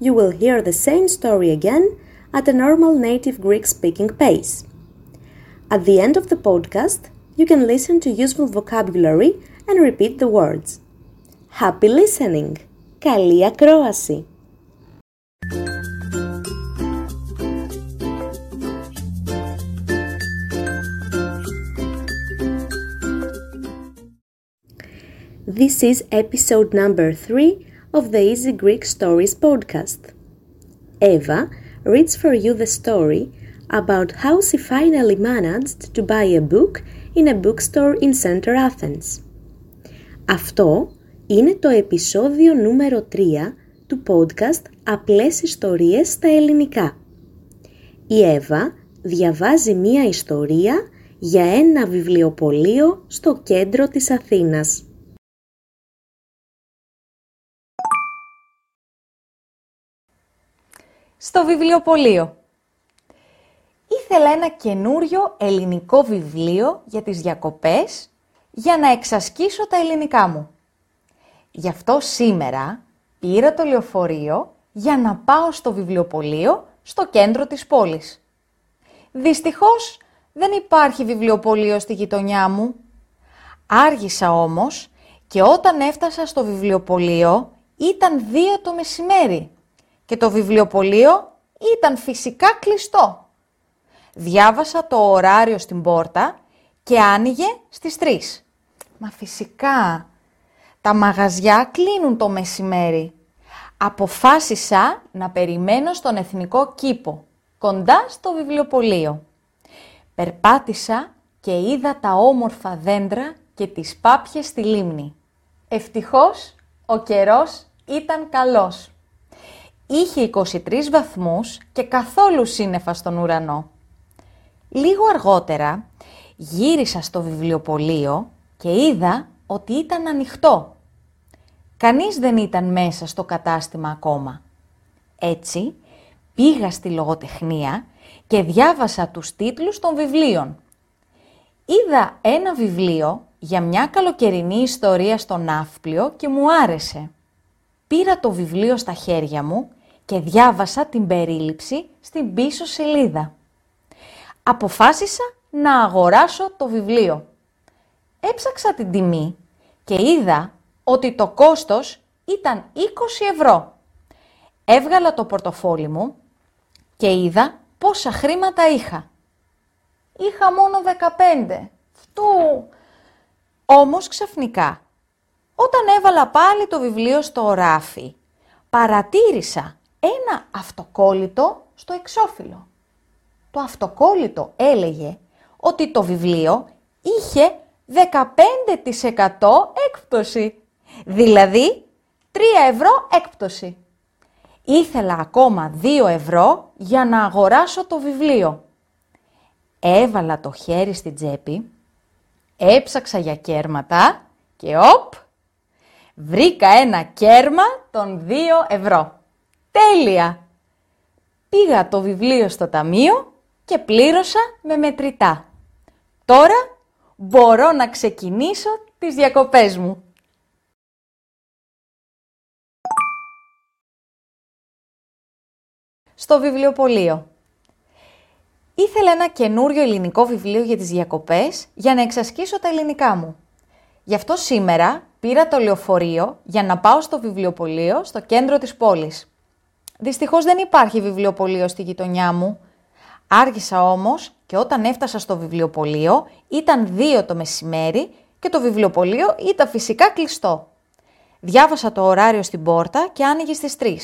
you will hear the same story again at a normal native Greek speaking pace. At the end of the podcast, you can listen to useful vocabulary and repeat the words. Happy listening! Καλή ακρόαση! This is episode number 3 of the Easy Greek Stories podcast. Eva reads for you the story about how she finally managed to buy a book in a bookstore in Center Athens. Αυτό είναι το επεισόδιο νούμερο 3 του podcast Απλές ιστορίες στα ελληνικά. Η Εύα διαβάζει μία ιστορία για ένα βιβλιοπωλείο στο κέντρο της Αθήνας. Στο βιβλιοπωλείο. Ήθελα ένα καινούριο ελληνικό βιβλίο για τις διακοπές για να εξασκήσω τα ελληνικά μου. Γι' αυτό σήμερα πήρα το λεωφορείο για να πάω στο βιβλιοπωλείο στο κέντρο της πόλης. Δυστυχώς δεν υπάρχει βιβλιοπωλείο στη γειτονιά μου. Άργησα όμως και όταν έφτασα στο βιβλιοπωλείο ήταν δύο το μεσημέρι και το βιβλιοπωλείο ήταν φυσικά κλειστό. Διάβασα το ωράριο στην πόρτα και άνοιγε στις 3. Μα φυσικά, τα μαγαζιά κλείνουν το μεσημέρι. Αποφάσισα να περιμένω στον Εθνικό Κήπο, κοντά στο βιβλιοπωλείο. Περπάτησα και είδα τα όμορφα δέντρα και τις πάπιες στη λίμνη. Ευτυχώς, ο καιρός ήταν καλός είχε 23 βαθμούς και καθόλου σύννεφα στον ουρανό. Λίγο αργότερα γύρισα στο βιβλιοπωλείο και είδα ότι ήταν ανοιχτό. Κανείς δεν ήταν μέσα στο κατάστημα ακόμα. Έτσι πήγα στη λογοτεχνία και διάβασα τους τίτλους των βιβλίων. Είδα ένα βιβλίο για μια καλοκαιρινή ιστορία στο Ναύπλιο και μου άρεσε. Πήρα το βιβλίο στα χέρια μου και διάβασα την περίληψη στην πίσω σελίδα. Αποφάσισα να αγοράσω το βιβλίο. Έψαξα την τιμή και είδα ότι το κόστος ήταν 20 ευρώ. Έβγαλα το πορτοφόλι μου και είδα πόσα χρήματα είχα. Είχα μόνο 15. Φτού! Όμως ξαφνικά, όταν έβαλα πάλι το βιβλίο στο οράφι, παρατήρησα ένα αυτοκόλλητο στο εξώφυλλο. Το αυτοκόλλητο έλεγε ότι το βιβλίο είχε 15% έκπτωση, δηλαδή 3 ευρώ έκπτωση. Ήθελα ακόμα 2 ευρώ για να αγοράσω το βιβλίο. Έβαλα το χέρι στην τσέπη, έψαξα για κέρματα και οπ, βρήκα ένα κέρμα των 2 ευρώ. Τέλεια! Πήγα το βιβλίο στο ταμείο και πλήρωσα με μετρητά. Τώρα μπορώ να ξεκινήσω τις διακοπές μου. Στο βιβλιοπωλείο. Ήθελα ένα καινούριο ελληνικό βιβλίο για τις διακοπές για να εξασκήσω τα ελληνικά μου. Γι' αυτό σήμερα πήρα το λεωφορείο για να πάω στο βιβλιοπωλείο στο κέντρο της πόλης. Δυστυχώς δεν υπάρχει βιβλιοπωλείο στη γειτονιά μου. Άργησα όμως και όταν έφτασα στο βιβλιοπωλείο ήταν δύο το μεσημέρι και το βιβλιοπωλείο ήταν φυσικά κλειστό. Διάβασα το ωράριο στην πόρτα και άνοιγε στις 3.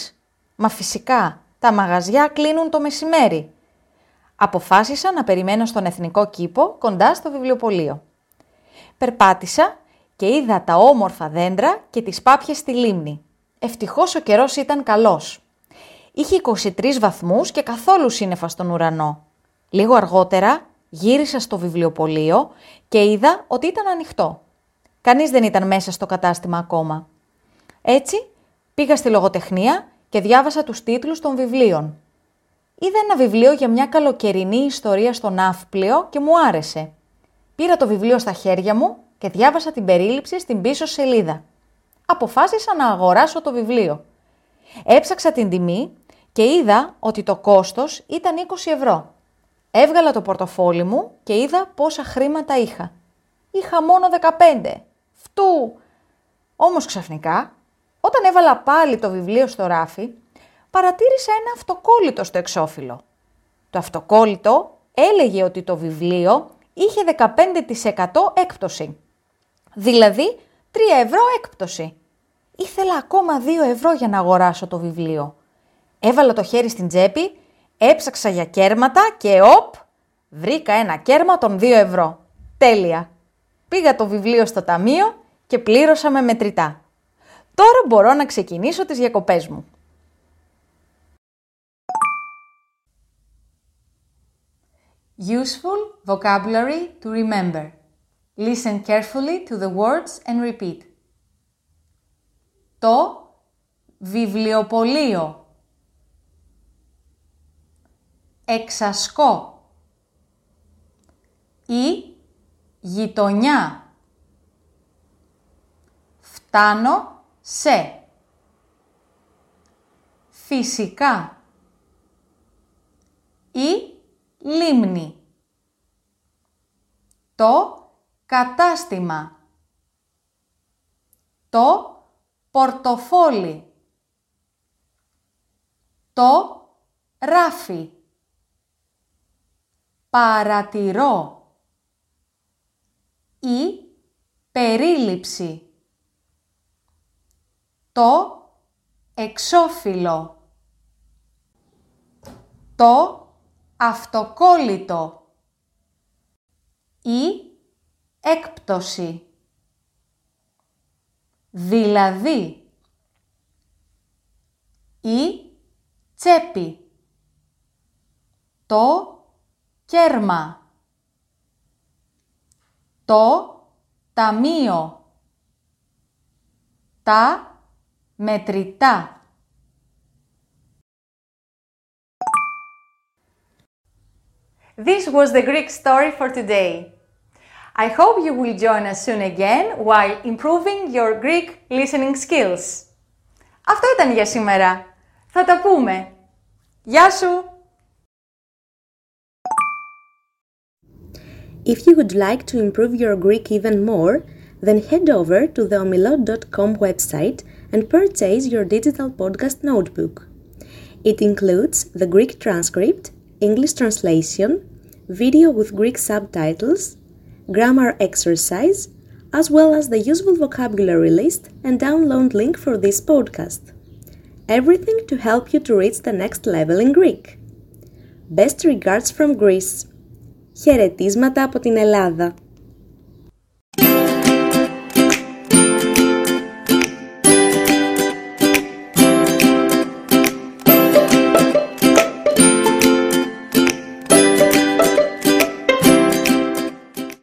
Μα φυσικά, τα μαγαζιά κλείνουν το μεσημέρι. Αποφάσισα να περιμένω στον Εθνικό Κήπο κοντά στο βιβλιοπωλείο. Περπάτησα και είδα τα όμορφα δέντρα και τις πάπιες στη λίμνη. Ευτυχώς ο καιρός ήταν καλός. Είχε 23 βαθμούς και καθόλου σύννεφα στον ουρανό. Λίγο αργότερα γύρισα στο βιβλιοπωλείο και είδα ότι ήταν ανοιχτό. Κανείς δεν ήταν μέσα στο κατάστημα ακόμα. Έτσι πήγα στη λογοτεχνία και διάβασα τους τίτλους των βιβλίων. Είδα ένα βιβλίο για μια καλοκαιρινή ιστορία στο Ναύπλιο και μου άρεσε. Πήρα το βιβλίο στα χέρια μου και διάβασα την περίληψη στην πίσω σελίδα. Αποφάσισα να αγοράσω το βιβλίο. Έψαξα την τιμή και είδα ότι το κόστος ήταν 20 ευρώ. Έβγαλα το πορτοφόλι μου και είδα πόσα χρήματα είχα. Είχα μόνο 15. Φτού! Όμως ξαφνικά, όταν έβαλα πάλι το βιβλίο στο ράφι, παρατήρησα ένα αυτοκόλλητο στο εξώφυλλο. Το αυτοκόλλητο έλεγε ότι το βιβλίο είχε 15% έκπτωση. Δηλαδή 3 ευρώ έκπτωση. Ήθελα ακόμα 2 ευρώ για να αγοράσω το βιβλίο. Έβαλα το χέρι στην τσέπη, έψαξα για κέρματα και οπ, βρήκα ένα κέρμα των 2 ευρώ. Τέλεια. Πήγα το βιβλίο στο ταμείο και πλήρωσα με μετρητά. Τώρα μπορώ να ξεκινήσω τις διακοπές μου. Useful vocabulary to remember. Listen carefully to the words and repeat. Το βιβλιοπωλείο. Εξασκώ. Η γειτονιά. Φτάνω σε. Φυσικά. Η λίμνη. Το κατάστημα. Το πορτοφόλι. Το ράφι. Παρατηρώ. Η περίληψη. Το εξώφυλλο. Το αυτοκόλλητο. Η έκπτωση. Δηλαδή. Η τσέπη. Το κέρμα. Το ταμείο. Τα μετρητά. This was the Greek story for today. I hope you will join us soon again while improving your Greek listening skills. Αυτό ήταν για σήμερα. Θα τα πούμε. Γεια σου! If you would like to improve your Greek even more, then head over to the omilot.com website and purchase your digital podcast notebook. It includes the Greek transcript, English translation, video with Greek subtitles, grammar exercise, as well as the useful vocabulary list and download link for this podcast. Everything to help you to reach the next level in Greek. Best regards from Greece. Χαιρετίσματα από την Ελλάδα.